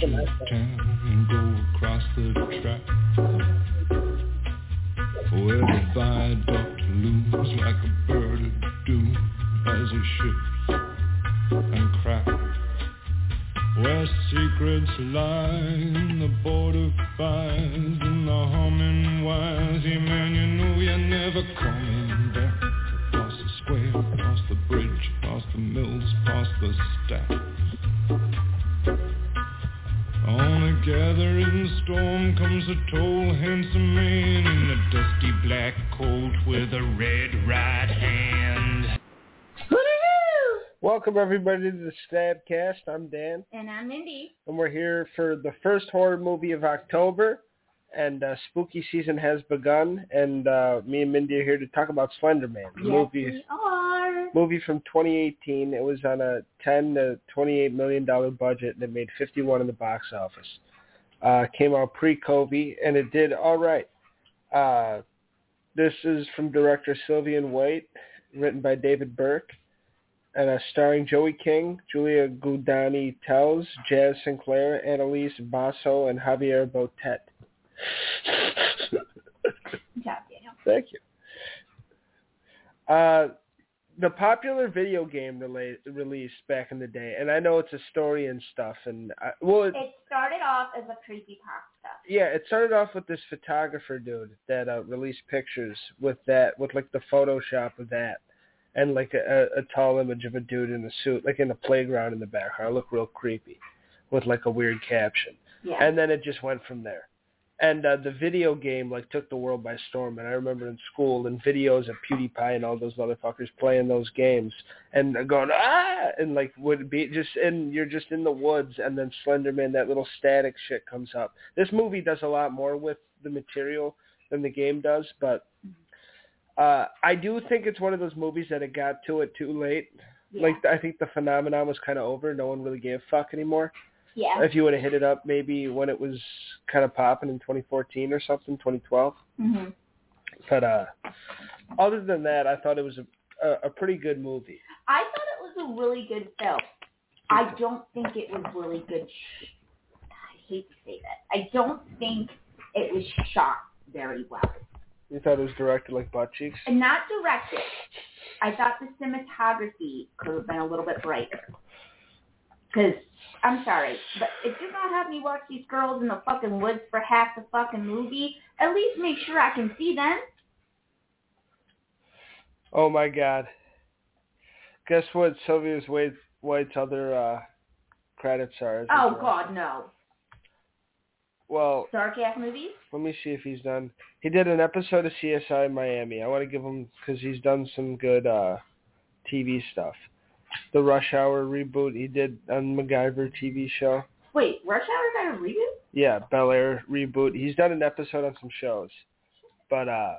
That's a nice town and go across the track. Oh, Where the viaduct looms like a bird of doom as it shifts and cracks. Where secrets lie in the border fires and the humming wires. Yeah, man, you know you're never coming back. Across the square, across the bridge, past the mills, past the stack. On a gathering storm comes a tall, handsome man in a dusty black coat with a red right hand. Welcome everybody to the Stabcast. I'm Dan, And I'm Mindy. and we're here for the first horror movie of October. And uh, spooky season has begun, and uh, me and Mindy are here to talk about Slender Man, the Yes, movie we are. Movie from 2018. It was on a 10 to 28 million dollar budget, and it made 51 in the box office. Uh, came out pre-COVID, and it did all right. Uh, this is from director Sylvain White, written by David Burke, and uh, starring Joey King, Julia Goldani Telles, Jazz Sinclair, Annalise Basso, and Javier Botet. Job. Thank you. Uh, the popular video game rela- released back in the day, and I know it's a story and stuff, and I, well, it, It started off as a creepy pasta. yeah, it started off with this photographer dude that uh, released pictures with that, with like the Photoshop of that, and like a, a tall image of a dude in a suit, like in a playground in the background. It looked real creepy, with like a weird caption Yeah. and then it just went from there. And uh, the video game like took the world by storm. And I remember in school and videos of PewDiePie and all those motherfuckers playing those games and going ah and like would be just and you're just in the woods and then Slenderman that little static shit comes up. This movie does a lot more with the material than the game does, but uh I do think it's one of those movies that it got to it too late. yeah. Like I think the phenomenon was kind of over. No one really gave a fuck anymore yeah. if you would have hit it up maybe when it was kind of popping in 2014 or something, 2012. hmm But uh, other than that, I thought it was a, a, a pretty good movie. I thought it was a really good film. I don't think it was really good. I hate to say that. I don't think it was shot very well. You thought it was directed like butt cheeks? And not directed. I thought the cinematography could have been a little bit brighter. Because, I'm sorry, but if you're going to have me watch these girls in the fucking woods for half the fucking movie, at least make sure I can see them. Oh my god! Guess what? Sylvia's White, White's other uh, credits are. Oh. God, no. Well, Dark-ass movies? let me see if he's done. He did an episode of CSI Miami. I want to give him because he's done some good uh, TV stuff. The Rush Hour reboot he did on MacGyver TV show. Wait, Rush Hour got a reboot? Yeah, Bel Air reboot. He's done an episode on some shows, but uh,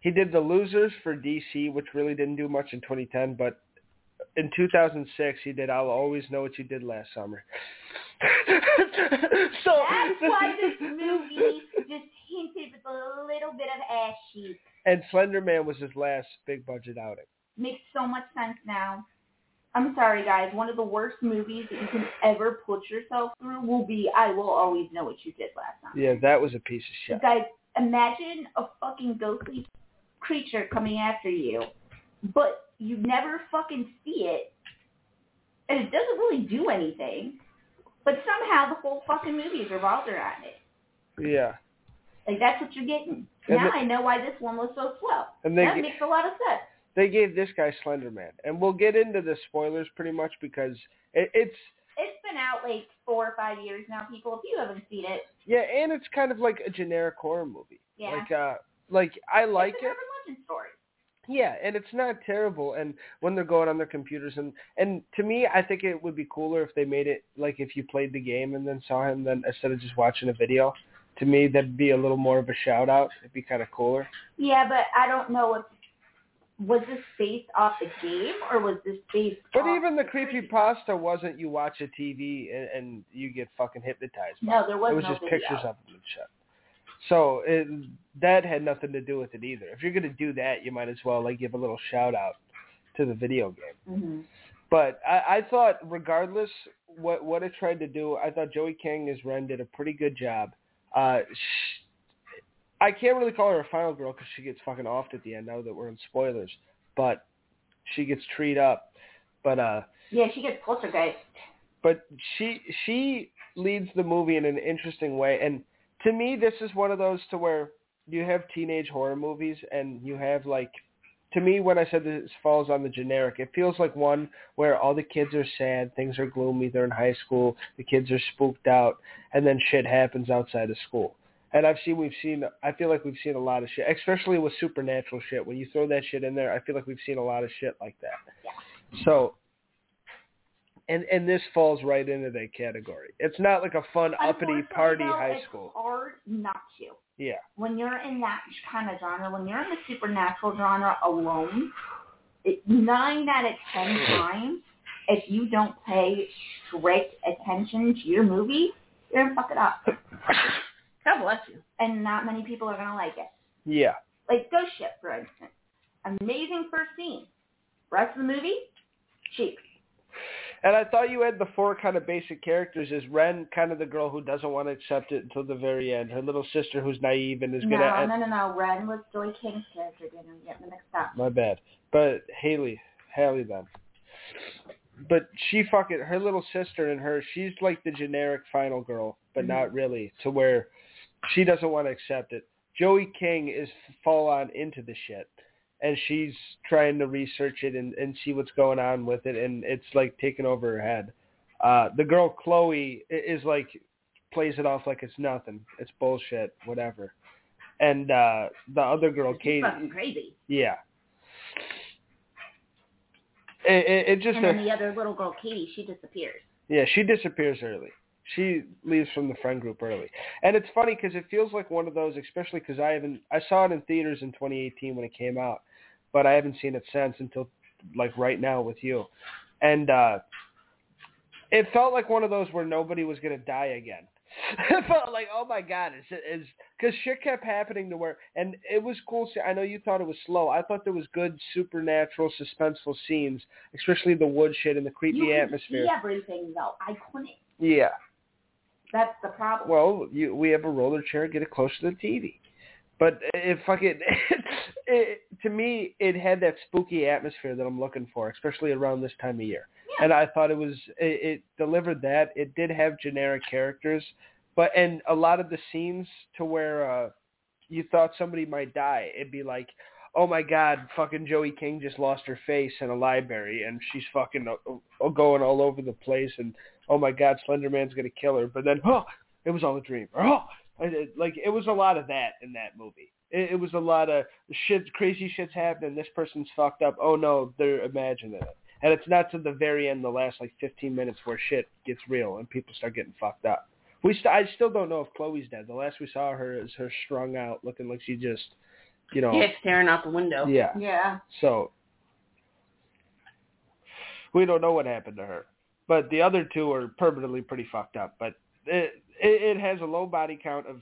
he did The Losers for DC, which really didn't do much in 2010. But in 2006, he did I'll Always Know What You Did Last Summer. so That's why this movie just hinted with a little bit of ass cheek. and Slender Man was his last big budget outing. Makes so much sense now. I'm sorry, guys. One of the worst movies that you can ever put yourself through will be I Will Always Know What You Did Last Night. Yeah, that was a piece of You shit. guys, imagine a fucking ghostly creature coming after you, but you never fucking see it, and it doesn't really do anything, but somehow the whole fucking movie is revolved around it. Yeah, Like that's what you're getting. And now the- I know why this one was so slow. and they that makes a lot of sense. They gave this guy Slender Man, and we'll get into the spoilers pretty much because it, it's It's been out like four or five years now, people. If you haven't seen it, yeah, and it's kind of like a generic horror movie. yeah. Like uh, like I like it's it. urban legend story. Yeah, and it's not terrible. And when they're going on their computers, and and to me, I think it would be cooler if they made it like if you played the game and then saw him, then instead of just watching a video. To me, that'd be a little more of a shout out. It'd be kind of cooler. Yeah, but I don't know if was this based off the game or was this based off? But even the creepy pasta wasn't you watch a TV and, and you get fucking hypnotized. by No, it. there was it was no just video. pictures of them and shit. So it, that had nothing to do with it either. If you're gonna do that, you might as well like give a little shout out to the video game. hmm But I, I thought, regardless what what it tried to do. I thought Joey King as Ren did a pretty good job. Uh, sh- I can't really call her a final girl because she gets fucking offed at the end. Now that we're in spoilers, but she gets treed up. But uh, Yeah, she gets guys. but she she leads the movie in an interesting way and to me this is one of those to where you have teenage horror movies and you have like to me when i said this falls on the generic it feels like one where all the kids are sad things are gloomy they're in high school the kids are spooked out and then shit happens outside of school and i've seen we've seen i feel like we've seen a lot of shit especially with supernatural shit when you throw that shit in there i feel like we've seen a lot of shit like that so and and this falls right into that category. It's not like a fun uppity party though, high it's school. hard not to. Yeah. When you're in that kind of genre, when you're in the supernatural genre alone, it, nine out of ten times, if you don't pay strict attention to your movie, you're gonna fuck it up, God bless you. and not many people are gonna like it. Yeah. Like Ghost Ship, for instance, amazing first scene. Rest of the movie, cheap. And I thought you had the four kind of basic characters is Ren kind of the girl who doesn't want to accept it until the very end. Her little sister who's naive and is No, gonna no, no, no. Ren was Joey King's character. Didn't get them mixed up. my bad. But Haley Haley then. But she fucking her little sister and her she's like the generic final girl, but Mhm. not really, to where she doesn't want to accept it. Joey King is full on into the shit. and she's trying to research it and, and see what's going on with it, and it's like taking over her head. Uh, the girl Chloe is like plays it off like it's nothing, it's bullshit, whatever. And uh, the other girl, She's Katie, fucking crazy. yeah. It, it, it just And then the other little girl, Katie, she disappears. Yeah, she disappears early. She leaves from the friend group early, and it's funny because it feels like one of those, especially because I haven't. I saw it in theaters in 2018 when it came out, but I haven't seen it since until like right now with you, and uh it felt like one of those where nobody was gonna die again. it felt like, oh my god, is is because shit kept happening to where, and it was cool. see, I know you thought it was slow. I thought there was good supernatural, suspenseful scenes, especially the wood shit and the creepy you atmosphere. see everything though. I couldn't. Yeah. That's the problem. Well, you, we have a roller chair. Get it close to the TV. But it fucking, it, it, to me, it had that spooky atmosphere that I'm looking for, especially around this time of year. Yeah. And I thought it was, it, it delivered that. It did have generic characters, but and a lot of the scenes to where uh, you thought somebody might die, it'd be like, oh my god, fucking Joey King just lost her face in a library, and she's fucking uh, uh, going all over the place, and oh my god, Slender Man's gonna kill her. But then, oh, it was all a dream. Or, oh, like it was a lot of that in that movie. It, it was a lot of shit, crazy shit's happening. This person's fucked up. Oh no, they're imagining it. And it's not to the very end, the last like 15 minutes where shit gets real and people start getting fucked up. We st- I still don't know if Chloe's dead. The last we saw her is her strung out, looking like she just, you know, Yeah, staring out the window. yeah. Yeah. So we don't know what happened to her. But the other two are permanently pretty fucked up. But it it, it has a low body count of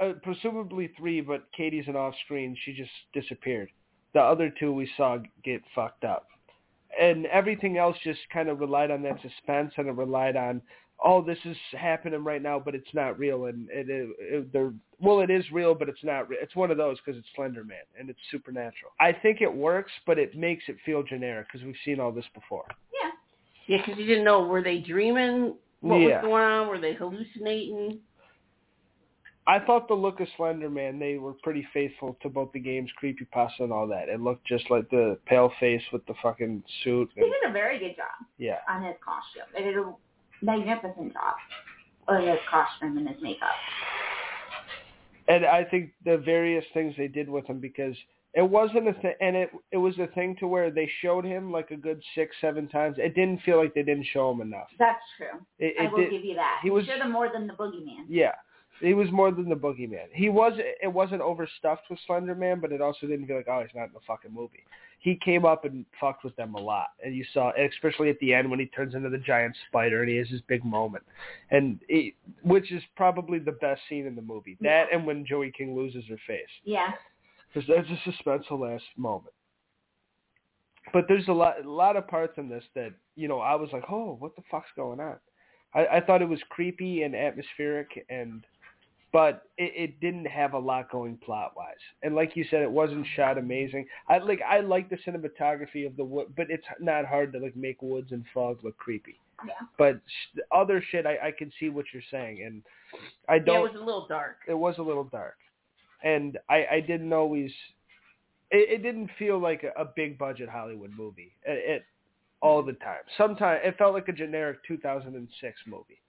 uh, presumably three, but Katie's an off screen. She just disappeared. The other two we saw get fucked up. And everything else just kind of relied on that suspense and it relied on, oh, this is happening right now, but it's not real. And it, it, it they're, well, it is real, but it's not. Re- it's one of those because it's Slender Man and it's supernatural. I think it works, but it makes it feel generic because we've seen all this before. Yeah. Yeah, because you didn't know were they dreaming? What Yeah. was going on? Were they hallucinating? I thought the look of Slender Man, they were pretty faithful to both the game's creepypasta and all that. It looked just like the pale face with the fucking suit. They And, did a very good job yeah. on his costume. They did a magnificent job on his costume and his makeup. And I think the various things they did with him because it wasn't a thing, and it it was a thing to where they showed him like a good six, seven times. It didn't feel like they didn't show him enough. That's true. It, I it will did, give you that. he He was- should have more than the boogeyman. Yeah, he was more than the boogeyman. He was. It wasn't overstuffed with Slender Man, but it also didn't feel like oh he's not in the fucking movie. He came up and fucked with them a lot, and you saw, especially at the end when he turns into the giant spider and he has his big moment, and which is probably the best scene in the movie. That and when Joey King loses her face, Yeah. because that's a suspenseful last moment. But there's a lot, a lot of parts in this that you know I was like, oh, what the fuck's going on? I, I thought it was creepy and atmospheric, and but it, it didn't have a lot going plot wise. And like you said, it wasn't shot amazing. I like I like the cinematography of the wood, but it's not hard to like make woods and fog look creepy. Yeah. But sh- other shit, I, I can see what you're saying, and I Yeah, don't. it was a little dark. it was a little dark, and I, I didn't always. It, it didn't feel like a, a big budget Hollywood movie. It, it all the time. Sometimes it felt like a generic 2006 movie.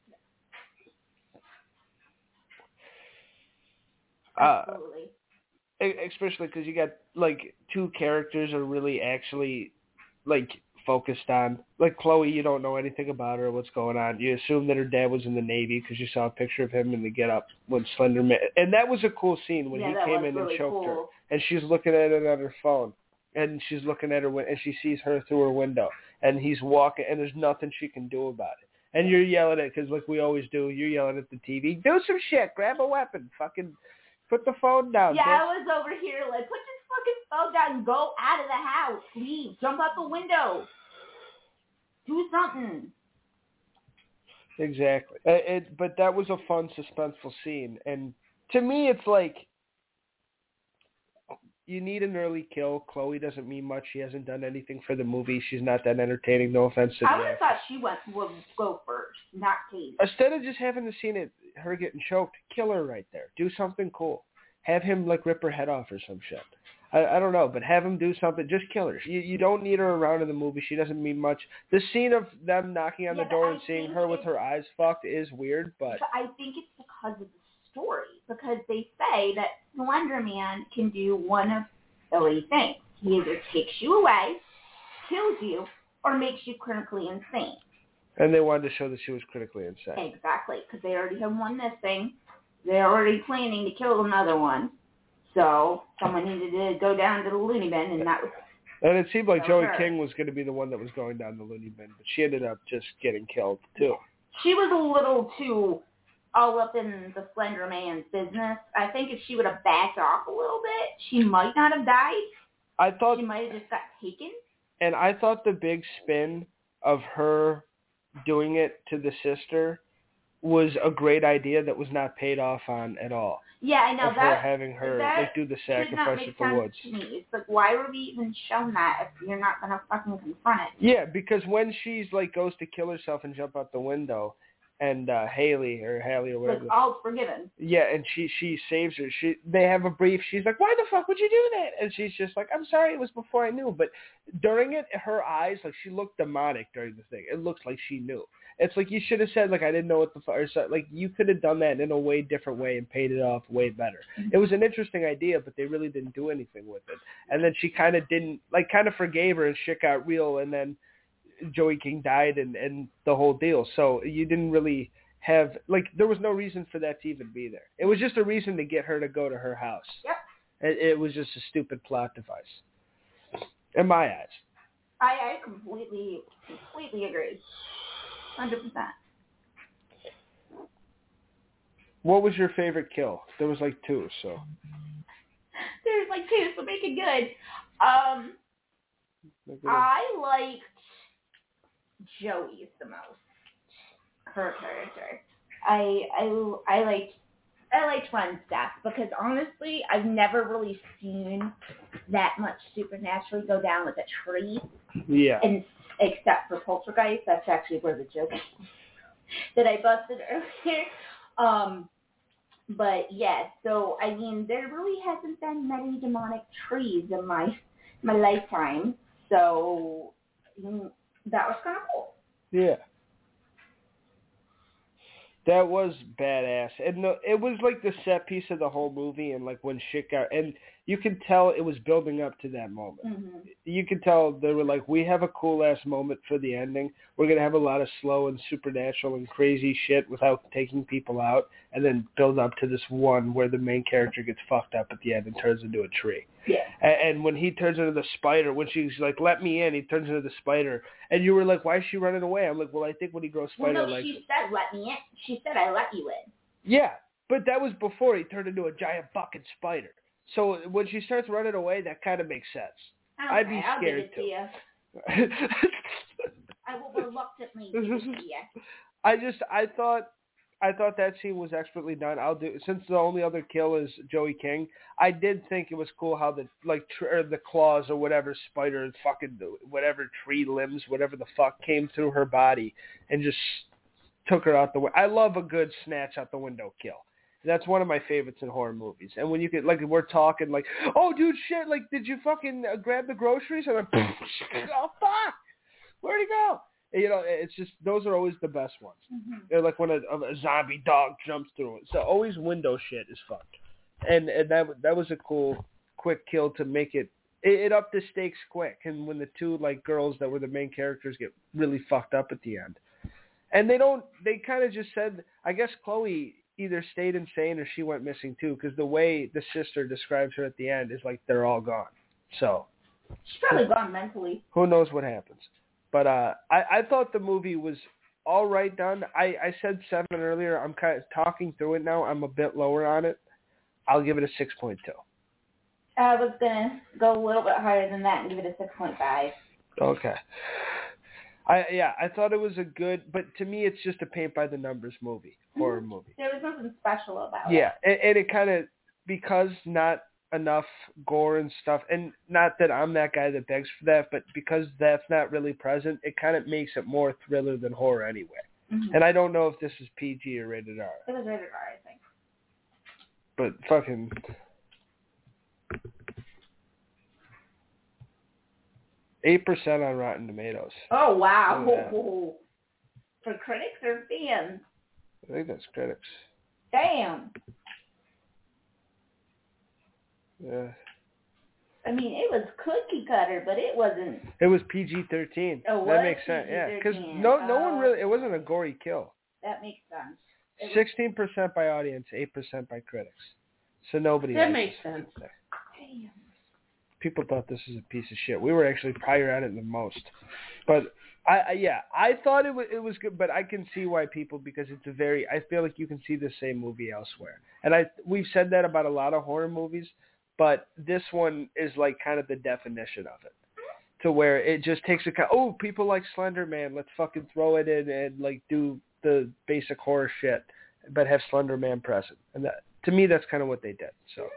Uh, Uh, Absolutely. e- especially because you got like two characters are really actually like focused on like Chloe. You don't know anything about her, what's going on. You assume that her dad was in the Navy because you saw a picture of him in the Get Up when Slender Man, and that was a cool scene when yeah, he came in really and choked her, and she's looking at it on her phone, and she's looking at her and she sees her through her window, and he's walking, and there's nothing she can do about it. And you're yelling at because like we always do, you're yelling at the TV. Do some shit. Grab a weapon. Fucking put the phone down. Yeah, bitch." I was over here like, put your fucking phone down and go out of the house. Leave. Jump out the window. Do something. Exactly. It, it, but that was a fun, suspenseful scene, and to me, it's like you need an early kill. Chloe doesn't mean much. She hasn't done anything for the movie. She's not that entertaining. No offense to I would have thought she went would go first, not Katie. Instead of just having the scene of her getting choked, kill her right there. Do something cool. Have him like rip her head off or some shit. I, I don't know, but have him do something. Just kill her. You, you don't need her around in the movie. She doesn't mean much. The scene of them knocking on Yeah, the door I and seeing her with her eyes fucked is weird, but But I think it's because of the story. Because they say that Slender Man can do one of three things. He either takes you away, kills you, or makes you critically insane. and they wanted to show that she was critically insane. Exactly, because they already have one missing. They're already planning to kill another one. So someone needed to go down to the loony bin, and that was And it seemed like So Joey her. King was going to be the one that was going down the loony bin, but she ended up just getting killed too. she was a little too all up in the Slender Man's business. I think if she would have backed off a little bit, she might not have died. I thought She might have just got taken. and I thought the big spin of her doing it to the sister was a great idea that was not paid off on at all. Yeah, I know of her that having her that like do the sacrifice at the woods. to me. It's like, why were we even shown that if you're not gonna fucking confront it? Yeah, because when she's like goes to kill herself and jump out the window, and uh Haley or Haley or Like, whatever. all's forgiven. Yeah, and she she saves her. She they have a brief. She's like, "Why the fuck would you do that?" And she's just like, "I'm sorry, it was before I knew." But during it, her eyes like she looked demonic during the thing. It looks like she knew. It's like you should have said like I didn't know what the fuck. Or so, like you could have done that in a way different way and paid it off way better. It was an interesting idea, but they really didn't do anything with it. And then she kind of didn't like kind of forgave her and shit got real. And then Joey King died and and the whole deal. So you didn't really have like there was no reason for that to even be there. It was just a reason to get her to go to her house. Yep. It, it was just a stupid plot device, in my eyes. I, I completely, completely agree. Hundred percent. What was your favorite kill? There was like two, so There's like two, so make it good. Um, I liked Joey's the most. Her character. I I I liked I liked Run's death because honestly, I've never really seen that much supernaturally go down with a tree, yeah. and except for Poltergeist. That's actually where the joke that I busted earlier. Um, but yeah, so I mean, there really hasn't been many demonic trees in my my lifetime, so mm, that was kind of cool. Yeah. That was badass, and the, it was like the set piece of the whole movie, and like when shit got, and you could tell it was building up to that moment. hmm you could tell they were like, we have a cool ass moment for the ending. We're gonna have a lot of slow and supernatural and crazy shit without taking people out, and then build up to this one where the main character gets fucked up at the end and turns into a tree. Yeah. And, and when he turns into the spider, when she's like, "Let me in," he turns into the spider, and you were like, "Why is she running away?" I'm like, "Well, I think when he grows spider Well, spider no, legs." she said let me in. She said I let you in. Yeah, but that was before he turned into a giant fucking spider. So when she starts running away, that kind of makes sense. Okay, I'd be scared to too. you. I will reluctantly give it to you. I just I thought I thought that scene was expertly done. I'll do since the only other kill is Joey King. I did think it was cool how the like tr- the claws or whatever spider, fucking whatever tree limbs, whatever the fuck came through her body and just took her out the way. I love a good snatch out the window kill. That's one of my favorites in horror movies. And when you get like we're talking like, oh dude, shit, like did you fucking uh, grab the groceries? And I'm, oh fuck, where'd he go? And, you know, it's just those are always the best ones. Mhm. They're like when a, a zombie dog jumps through it. So always window shit is fun. And and that that was a cool quick kill to make it it, it upped the stakes quick. And when the two like girls that were the main characters get really fucked up at the end, and they don't they kind of just said I guess Chloe either stayed insane or she went missing too because the way the sister describes her at the end is like they're all gone. So She's probably gone mentally. who knows what happens. But uh, I, I thought the movie was all right done. I, I said seven earlier. I'm kind of talking through it now. I'm a bit lower on it. I'll give it a six point two. I was gonna go a little bit higher than that and give it a six point five. Okay. I yeah, I thought it was a good, but to me, it's just a paint by the numbers movie, horror movie. There was nothing special about it. Yeah, and, and it kind of because not enough gore and stuff, and not that I'm that guy that begs for that, but because that's not really present, it kind of makes it more thriller than horror anyway. Mhm. And I don't know if this is PG or rated R, It was rated R, I think. but fucking. Eight percent on Rotten Tomatoes. Oh wow! Yeah. For critics or fans? I think that's critics. Damn. Yeah, I mean, it was cookie cutter, but it wasn't. it was PG thirteen. Oh, that makes sense. Yeah, because PG-13. no, no one oh. really. It wasn't a gory kill. That makes sense. Sixteen percent by audience, eight percent by critics. So nobody. That makes sense. Damn. People thought this was a piece of shit. We were actually higher at it than most, but I, I yeah, I thought it was it was good, but I can see why people because it's a very. I feel like you can see the same movie elsewhere, and I we've said that about a lot of horror movies, but this one is like kind of the definition of it. To where it just takes a. Oh, people like Slender Man. Let's fucking throw it in and like do the basic horror shit, but have Slender Man present. And that to me, that's kind of what they did. So,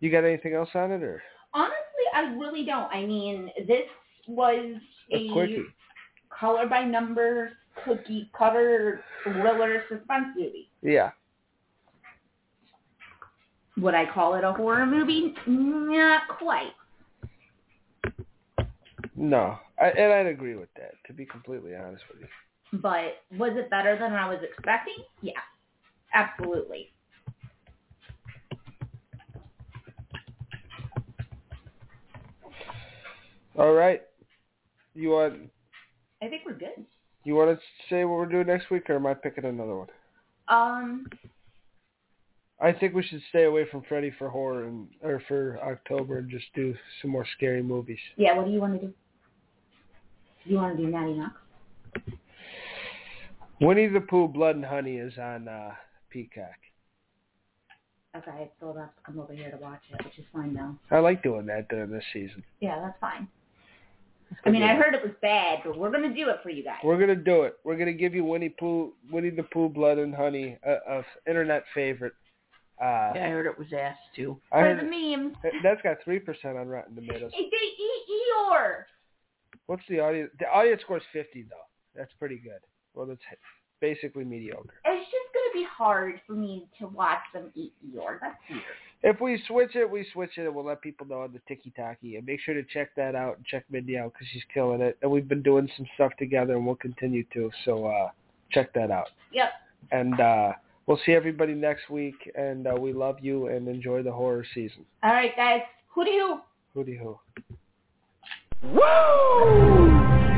you got anything else on it or Honestly, I really don't. I mean, this was a a color by number cookie cutter thriller suspense movie. Yeah. Would I call it a horror movie? Not quite. No, I, and I'd agree with that. To be completely honest with you. But was it better than I was expecting? Yeah, absolutely. All right. You want I think we're good. you want to say what we're doing next week, or am I picking another one? Um, I think we should stay away from Freddy for horror and or for October and just do some more scary movies. yeah. What do you want to do? You want to do Natty Knocks? Winnie the Pooh, Blood and Honey is on uh, Peacock. Okay, so I still have to come over here to watch it, which is fine though. I like doing that during this season. Yeah, that's fine. I mean, I heard it was bad, but we're gonna do it for you guys. We're gonna do it. We're gonna give you Winnie Pooh, Winnie the Pooh, Blood and Honey, a, a f- internet favorite. Uh, Yeah, I heard it was ass too. I For heard the memes. that's got three percent on Rotten Tomatoes. Hey, they eat Eeyore. What's the audience? The audience scores fifty though. That's pretty good. Well, that's basically mediocre. It's just gonna be hard for me to watch them eat Eeyore. That's weird. If we switch it, we switch it, and we'll let people know on the Tiki Taki. And make sure to check that out and check Mindy out because she's killing it. And we've been doing some stuff together, and we'll continue to. So uh, check that out. Yep. And uh, we'll see everybody next week. And uh, we love you and enjoy the horror season. All right, guys. Who do you? Hooty hoo. Woo!